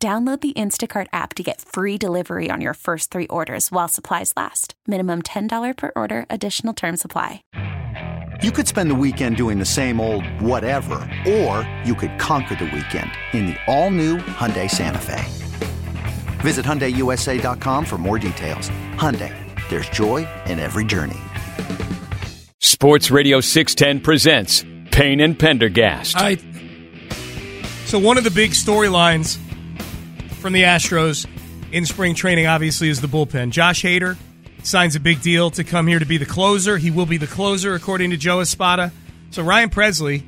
Download the Instacart app to get free delivery on your first three orders while supplies last. Minimum $10 per order, additional term supply. You could spend the weekend doing the same old whatever, or you could conquer the weekend in the all new Hyundai Santa Fe. Visit HyundaiUSA.com for more details. Hyundai, there's joy in every journey. Sports Radio 610 presents Payne and Pendergast. I, so one of the big storylines from the Astros in spring training, obviously, is the bullpen. Josh Hader signs a big deal to come here to be the closer. He will be the closer, according to Joe Espada. So Ryan Pressly,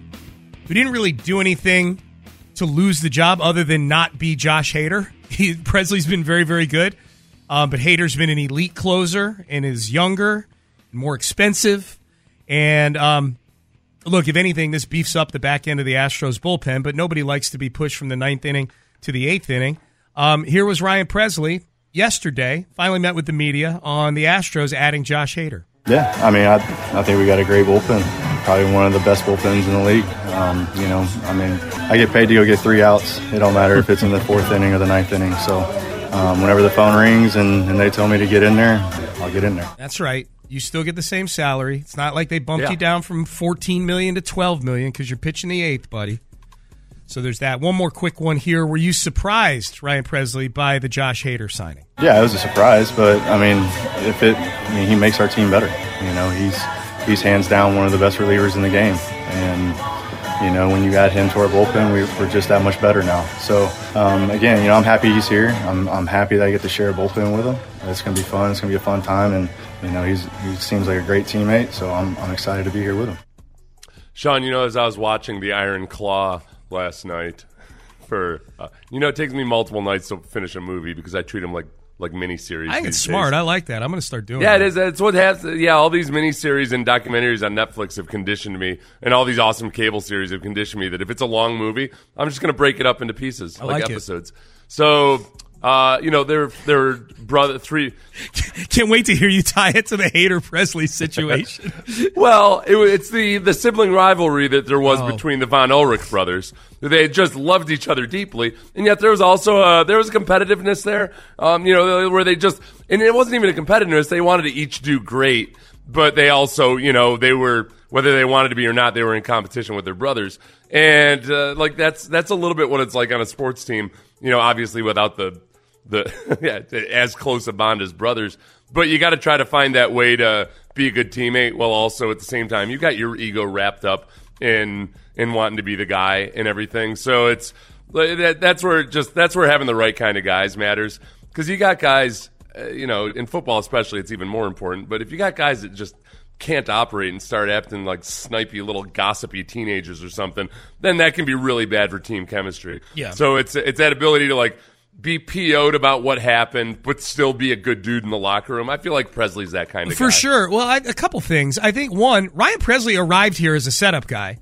who didn't really do anything to lose the job other than not be Josh Hader. He, Pressly's been very, very good, um, but Hader's been an elite closer and is younger, more expensive. And um, look, if anything, this beefs up the back end of the Astros bullpen, but nobody likes to be pushed from the ninth inning to the eighth inning. Um, here was Ryan Pressly yesterday, finally met with the media on the Astros adding Josh Hader. Yeah, I mean, I, I think we got a great bullpen. Probably one of the best bullpens in the league. Um, you know, I mean, I get paid to go get three outs. It don't matter if it's in the fourth inning or the ninth inning. So um, whenever the phone rings and, and, they tell me to get in there, I'll get in there. That's right. You still get the same salary. It's not like they bumped Yeah. you down from 14 million to 12 million because you're pitching the eighth, buddy. So there's that. One more quick one here. Were you surprised, Ryan Pressly, by the Josh Hader signing? Yeah, it was a surprise, but I mean, if it, I mean, he makes our team better. You know, he's he's hands down one of the best relievers in the game, and you know, when you add him to our bullpen, we, we're just that much better now. So um, again, you know, I'm happy he's here. I'm I'm happy that I get to share a bullpen with him. It's gonna be fun. It's gonna be a fun time, and you know, he's he seems like a great teammate. So I'm I'm excited to be here with him. Sean, you know, as I was watching the Iron Claw last night, for uh, you know, it takes me multiple nights to finish a movie because I treat them like like miniseries. I think it's smart. days. I like that. I'm going to start doing Yeah, that. it is. It's what has. Yeah, all these miniseries and documentaries on Netflix have conditioned me, and all these awesome cable series have conditioned me that if it's a long movie, I'm just going to break it up into pieces, I like, like episodes. So, uh, you know, they're they're brother three. Can't wait to hear you tie it to the Hader Pressly situation. Well, it, it's the the sibling rivalry that there was Oh. between the Von Erich brothers. They just loved each other deeply, and yet there was also uh, there was a competitiveness there. Um, you know, where they just and it wasn't even a competitiveness. They wanted to each do great, but they also, you know, they were whether they wanted to be or not, they were in competition with their brothers, and uh, like that's that's a little bit what it's like on a sports team. You know, obviously without the the yeah, as close a bond as brothers. But you got to try to find that way to be a good teammate while also at the same time you got your ego wrapped up in in wanting to be the guy and everything. So it's that that's where just that's where having the right kind of guys matters because you got guys, uh, you know, in football especially it's even more important. But if you got guys that just can't operate and start acting like snipey little gossipy teenagers or something, then that can be really bad for team chemistry. Yeah. So it's it's that ability to like be PO'd about what happened, but still be a good dude in the locker room. I feel like Pressly's that kind of guy. For guy. sure. Well, I, a couple things. I think one, Ryan Pressly arrived here as a setup guy.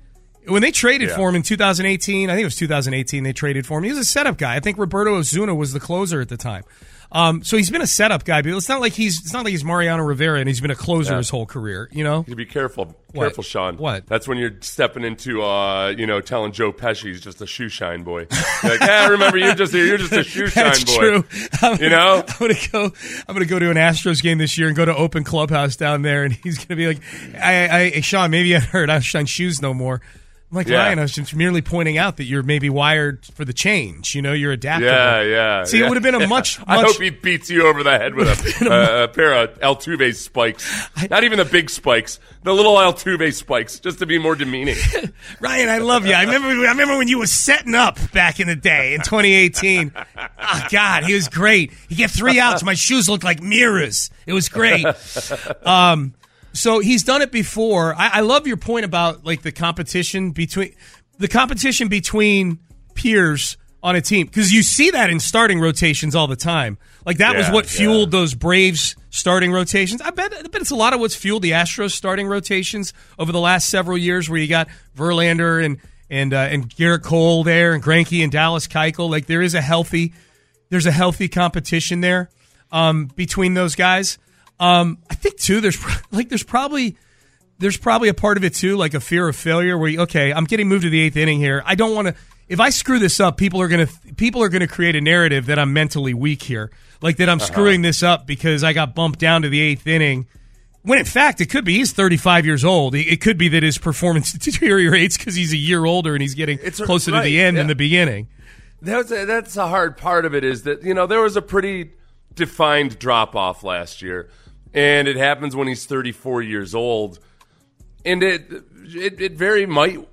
When they traded Yeah. for him in 2018, I think it was 2018 they traded for him. He was a setup guy. I think Roberto Osuna was the closer at the time. Um, so he's been a setup guy, but it's not like he's it's not like he's Mariano Rivera and he's been a closer Yeah. his whole career. You know, You be careful, What? careful, Sean. What? That's when you're stepping into, uh, you know, telling Joe Pesci he's just a shoe shine boy. You're like, yeah, remember you're just you're just a shoe shine That's boy. true. I'm, You know? I'm gonna go. I'm gonna go to an Astros game this year and go to Open Clubhouse down there, and he's gonna be like, "I, I, Sean, maybe I heard I don't shine shoes no more." Like, Yeah. Ryan, I was just merely pointing out that you're maybe wired for the change. You know, you're adaptable. Yeah, yeah. See, yeah. it would have been a much, I hope he beats you over the head with a, uh, a pair of Altuve spikes. Not even the big spikes, the little Altuve spikes, just to be more demeaning. Ryan, I love you. I remember. I remember when you were setting up back in the day in 2018. Oh God, he was great. He get three outs. My shoes looked like mirrors. It was great. Um, so he's done it before. I, I love your point about like the competition between the competition between peers on a team because you see that in starting rotations all the time. Like that was what fueled yeah. those Braves starting rotations. I bet, I bet it's a lot of what's fueled the Astros starting rotations over the last several years, where you got Verlander and and uh, and Gerrit Cole there, and Greinke and Dallas Keuchel. Like there is a healthy, there's a healthy competition there um, between those guys. Um, I think too. There's like there's probably there's probably a part of it too, like a fear of failure, where you, okay, I'm getting moved to the eighth inning here. I don't want to. If I screw this up, people are gonna people are gonna create a narrative that I'm mentally weak here, like that I'm screwing this up because I got bumped down to the eighth inning. When in fact, it could be he's 35 years old. It could be that his performance deteriorates because he's a year older and he's getting It's- closer to the end than the beginning. That's a, that's a hard part of it is that you know there was a pretty defined drop off last year, and it happens when he's 34 years old, and it it, it very might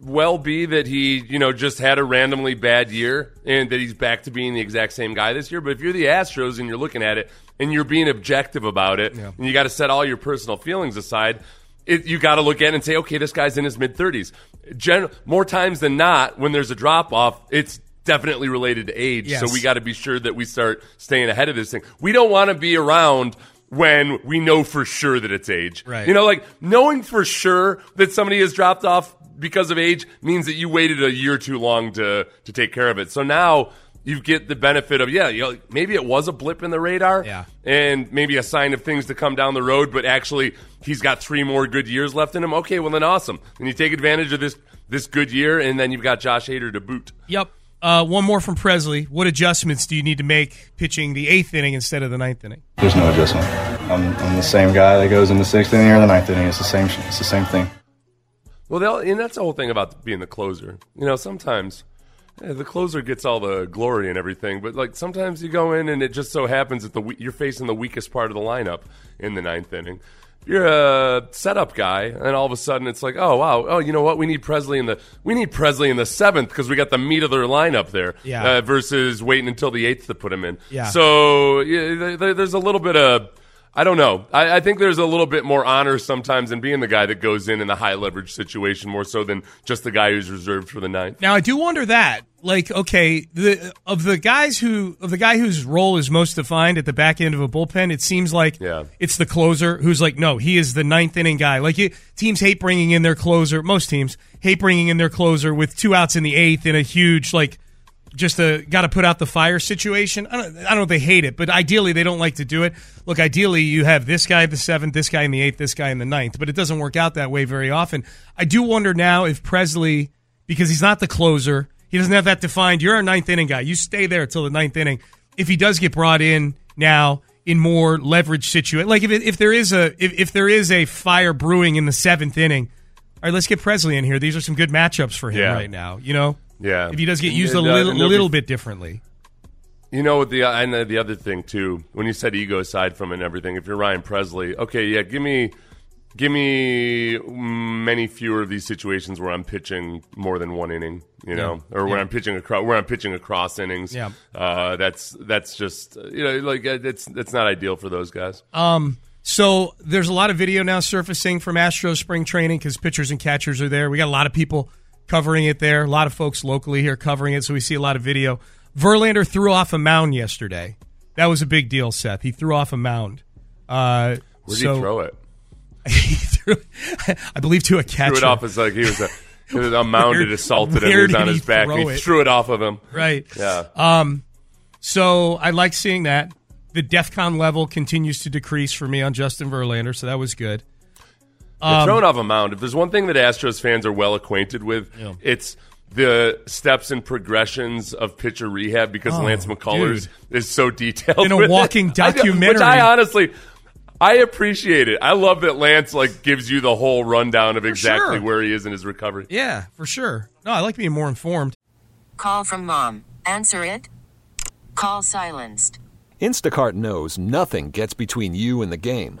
well be that he you know just had a randomly bad year and that he's back to being the exact same guy this year. But if you're the Astros and you're looking at it and you're being objective about it, and you got to set all your personal feelings aside. It, you got to look at it and say, okay, this guy's in his mid 30s. Gen- more times than not, when there's a drop off, it's definitely related to age. Yes. So we got to be sure that we start staying ahead of this thing. We don't want to be around when we know for sure that it's age. Right. You know, like knowing for sure that somebody has dropped off because of age means that you waited a year too long to to take care of it. So now you get the benefit of yeah, you know, maybe it was a blip in the radar, Yeah. and maybe a sign of things to come down the road. But actually, he's got three more good years left in him. Okay, well then awesome. Then you take advantage of this this good year, and then you've got Josh Hader to boot. Yep. Uh, one more from Pressly. What adjustments do you need to make pitching the eighth inning instead of the ninth inning? There's no adjustment. I'm, I'm the same guy that goes in the sixth inning or the ninth inning. It's the same. It's the same thing. Well, they'll, and that's the whole thing about being the closer. You know, sometimes yeah, the closer gets all the glory and everything, but like sometimes you go in and it just so happens that the you're facing the weakest part of the lineup in the ninth inning. You're a setup guy, and all of a sudden it's like, oh wow, oh you know what? We need Pressly in the we need Pressly in the seventh because we got the meat of their lineup there. Yeah. Uh, versus waiting until the eighth to put him in. Yeah. So yeah, there- there, there's a little bit of I don't know. I, I think there's a little bit more honor sometimes in being the guy that goes in in the high leverage situation more so than just the guy who's reserved for the ninth. Now I do wonder that, like, okay, the of the guys who of the guy whose role is most defined at the back end of a bullpen, it seems like Yeah. it's the closer who's like, no, he is the ninth inning guy. Like it, teams hate bringing in their closer. Most teams hate bringing in their closer with two outs in the eighth in a huge like. Just a got to put out the fire situation. I don't, I don't know if they hate it, but ideally they don't like to do it. Look, ideally you have this guy in the seventh, this guy in the eighth, this guy in the ninth, but it doesn't work out that way very often. I do wonder now if Pressly because he's not the closer. He doesn't have that defined. You're a ninth inning guy. You stay there till the ninth inning. If he does get brought in now in more leverage situation, like if it, if there is a if, if there is a fire brewing in the seventh inning, all right, let's get Pressly in here. These are some good matchups for him Yeah. right now. You know, Yeah. if he does get used a and, uh, little, and little be- bit differently. You know what the and the, the other thing too, when you said ego aside from it and everything, if you're Ryan Pressly, okay, yeah, give me give me many fewer of these situations where I'm pitching more than one inning, you know, or where Yeah. I'm pitching across where I'm pitching across innings. Yeah. uh, that's that's just uh, you know like uh, it's it's not ideal for those guys. So there's a lot of video now surfacing from Astros spring training because pitchers and catchers are there. We got a lot of people covering it there. A lot of folks locally here covering it, so we see a lot of video. Verlander threw off a mound yesterday. That was a big deal, Seth. He threw off a mound. Uh, Where did so- he throw it? he threw, I believe to a catcher. Threw it off as like he was a, a mounded Where- assaulted him. He was on his back. He it? threw it off of him. right. Yeah. Um, So I like seeing that. The DEFCON level continues to decrease for me on Justin Verlander, so that was good. They're um, thrown off a mound. If there's one thing that Astros fans are well acquainted with, it's the steps and progressions of pitcher rehab because oh, Lance McCullers Oh, dude. is so detailed. In a with it. walking I Which documentary. I honestly, I appreciate it. I love that Lance like gives you the whole rundown of exactly sure. where he is in his recovery. Yeah, for sure. No, I like being more informed. Call from mom. Answer it. Call silenced. Instacart knows nothing gets between you and the game.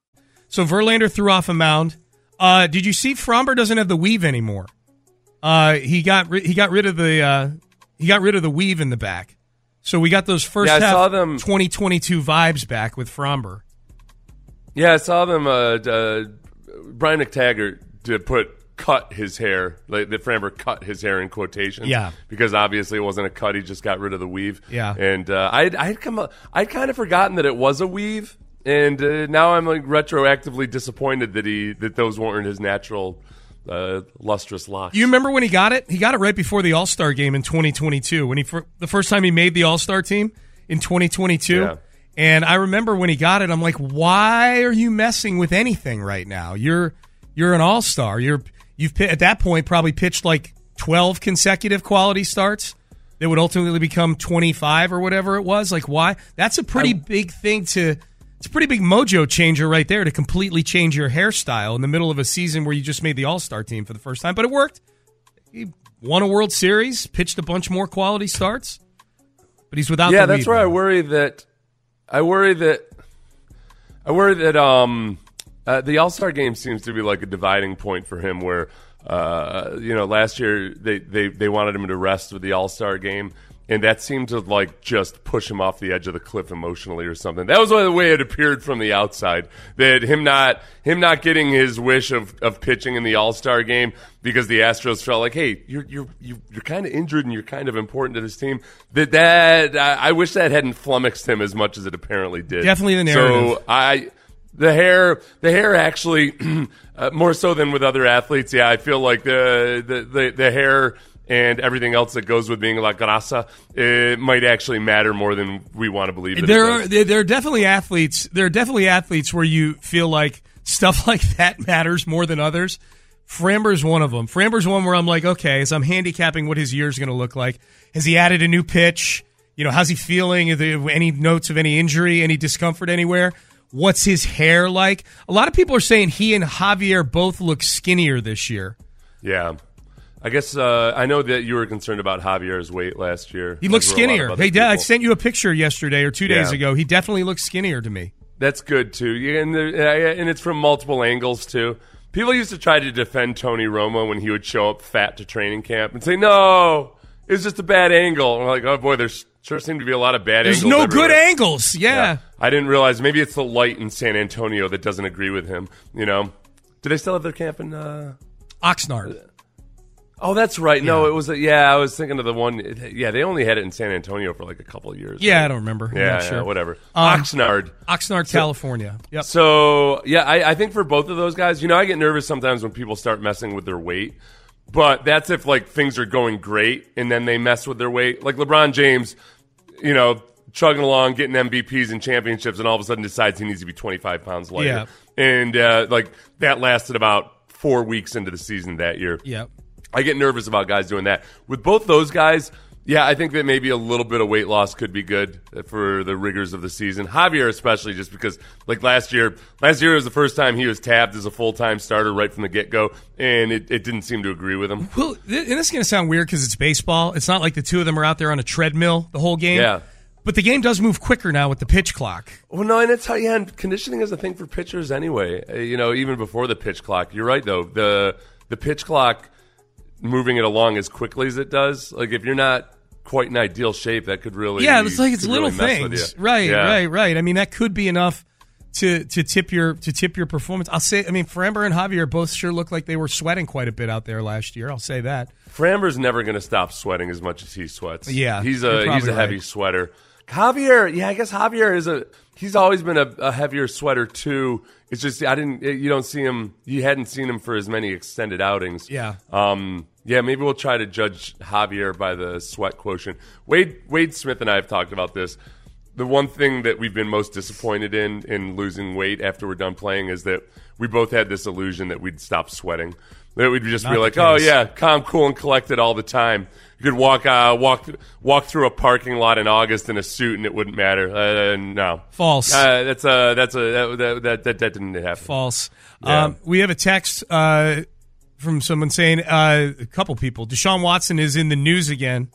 So Verlander threw off a mound. Uh, did you see Framber doesn't have the weave anymore? Uh, he got ri- he got rid of the uh, he got rid of the weave in the back. So we got those first Yeah, I half saw them- 2022 vibes back with Framber. Yeah, I saw them. Uh, uh, Brian McTaggart did put cut his hair. Like that Framber cut his hair in quotation. Yeah. because obviously it wasn't a cut. He just got rid of the weave. Yeah. and uh, I'd I'd come up- I'd kind of forgotten that it was a weave, and uh, now I'm like retroactively disappointed that he that those weren't his natural uh, lustrous locks. You remember when he got it? He got it right before the All Star game in 2022. When he fir- the first time he made the All Star team in 2022. Yeah. And I remember when he got it, I'm like, why are you messing with anything right now? You're you're an All Star. You're you've at that point probably pitched like 12 consecutive quality starts that would ultimately become 25 or whatever it was. Like why? That's a pretty big thing to. It's a pretty big mojo changer right there to completely change your hairstyle in the middle of a season where you just made the All Star team for the first time. But it worked. He won a World Series, pitched a bunch more quality starts, but he's without. yeah, that's where I worry that I worry that I worry that um uh, the All Star game seems to be like a dividing point for him. Where uh, you know last year they, they they wanted him to rest with the All Star game. And that seemed to like just push him off the edge of the cliff emotionally or something. That was the way it appeared from the outside. That him not him not getting his wish of, of pitching in the All Star game because the Astros felt like, hey, you're you're you- you're kind of injured and you're kind of important to this team. That that I, I wish that hadn't flummoxed him as much as it apparently did. Definitely the narrative. So I the hair the hair actually uh, more so than with other athletes. Yeah, I feel like the the the, the hair. And everything else that goes with being La Grasa, it might actually matter more than we want to believe. There it are there are definitely athletes. There are definitely athletes where you feel like stuff like that matters more than others. Framber's one of them. Framber's one where I'm like, okay, as I'm handicapping what his year's going to look like, has he added a new pitch? You know, how's he feeling? Any notes of any injury, any discomfort anywhere? What's his hair like? A lot of people are saying he and Javier both look skinnier this year. Yeah. I guess uh, I know that you were concerned about Javier's weight last year. He looks as were a lot of skinnier. Hey, Dad, I sent you a picture yesterday or two days ago. He definitely looks skinnier to me. That's good too. Yeah, and, the, and it's from multiple angles too. People used to try to defend Tony Romo when he would show up fat to training camp and say, "No, it was just a bad angle." And we're like, "Oh boy, there's sure seem to be a lot of bad There's angles." There's no everywhere." good angles. yeah. I didn't realize maybe it's the light in San Antonio that doesn't agree with him. You know, do they still have their camp in? Uh... Oxnard. Oh, that's right. No, it was. A, yeah, I was thinking of the one. Yeah, they only had it in San Antonio for like a couple of years. Yeah? I don't remember. Yeah, yeah, sure. whatever. Um, Oxnard. Oxnard, California. Yep. So yeah, I, I think for both of those guys, you know, I get nervous sometimes when people start messing with their weight. But that's if like things are going great and then they mess with their weight. Like LeBron James, you know, chugging along, getting MVPs and championships, and all of a sudden decides he needs to be 25 pounds lighter. Yeah. And uh, like that lasted about four weeks into the season that year. Yep. I get nervous about guys doing that. With both those guys, yeah, I think that maybe a little bit of weight loss could be good for the rigors of the season. Javier, especially, just because like last year, last year was the first time he was tabbed as a full time starter right from the get go, and it, it didn't seem to agree with him. Well, and this is going to sound weird because it's baseball. It's not like the two of them are out there on a treadmill the whole game. Yeah. But the game does move quicker now with the pitch clock. Well, no, and it's how yeah, and conditioning is a thing for pitchers anyway. Uh, you know, even before the pitch clock. You're right though. The the pitch clock moving it along as quickly as it does. Like if you're not quite in ideal shape, that could really yeah, it's like it's little really things, right? Yeah. Right? Right? I mean, that could be enough to to tip your to tip your performance. I'll say. I mean, Framber and Javier both sure looked like they were sweating quite a bit out there last year. I'll say that. Framber's never going to stop sweating as much as he sweats. Yeah, he's a he's a heavy right. sweater. Javier, yeah, I guess Javier is a. He's always been a, a heavier sweater too. It's just I didn't. You don't see him. You hadn't seen him for as many extended outings. Yeah. Um. Yeah. Maybe we'll try to judge Javier by the sweat quotient. Wade Wade Smith and I have talked about this. The one thing that we've been most disappointed in in losing weight after we're done playing is that we both had this illusion that we'd stop sweating. That we'd just Not be like, oh yeah, calm, cool, and collected all the time. You could walk uh, walk walk through a parking lot in August in a suit and it wouldn't matter. Uh, no, False. Uh, that's a that's a that that that, that, didn't happen. False. Yeah. Um, we have a text uh, from someone saying uh, a couple people. Deshaun Watson is in the news again.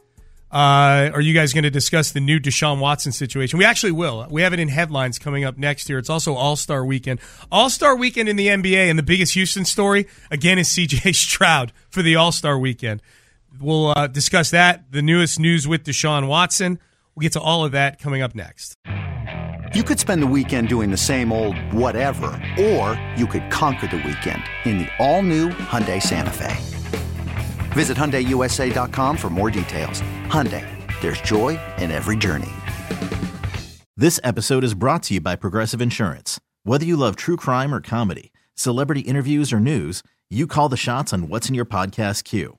Uh, are you guys going to discuss the new Deshaun Watson situation? We actually will. We have it in headlines coming up next year. It's also All Star Weekend. All Star Weekend in the NBA, and the biggest Houston story again is CJ Stroud for the All Star Weekend. We'll uh, discuss that. The newest news with Deshaun Watson. We'll get to all of that coming up next. You could spend the weekend doing the same old whatever, or you could conquer the weekend in the all-new Hyundai Santa Fe. Visit HyundaiUSA.com for more details. Hyundai, there's joy in every journey. This episode is brought to you by Progressive Insurance. Whether you love true crime or comedy, celebrity interviews or news, you call the shots on what's in your podcast queue.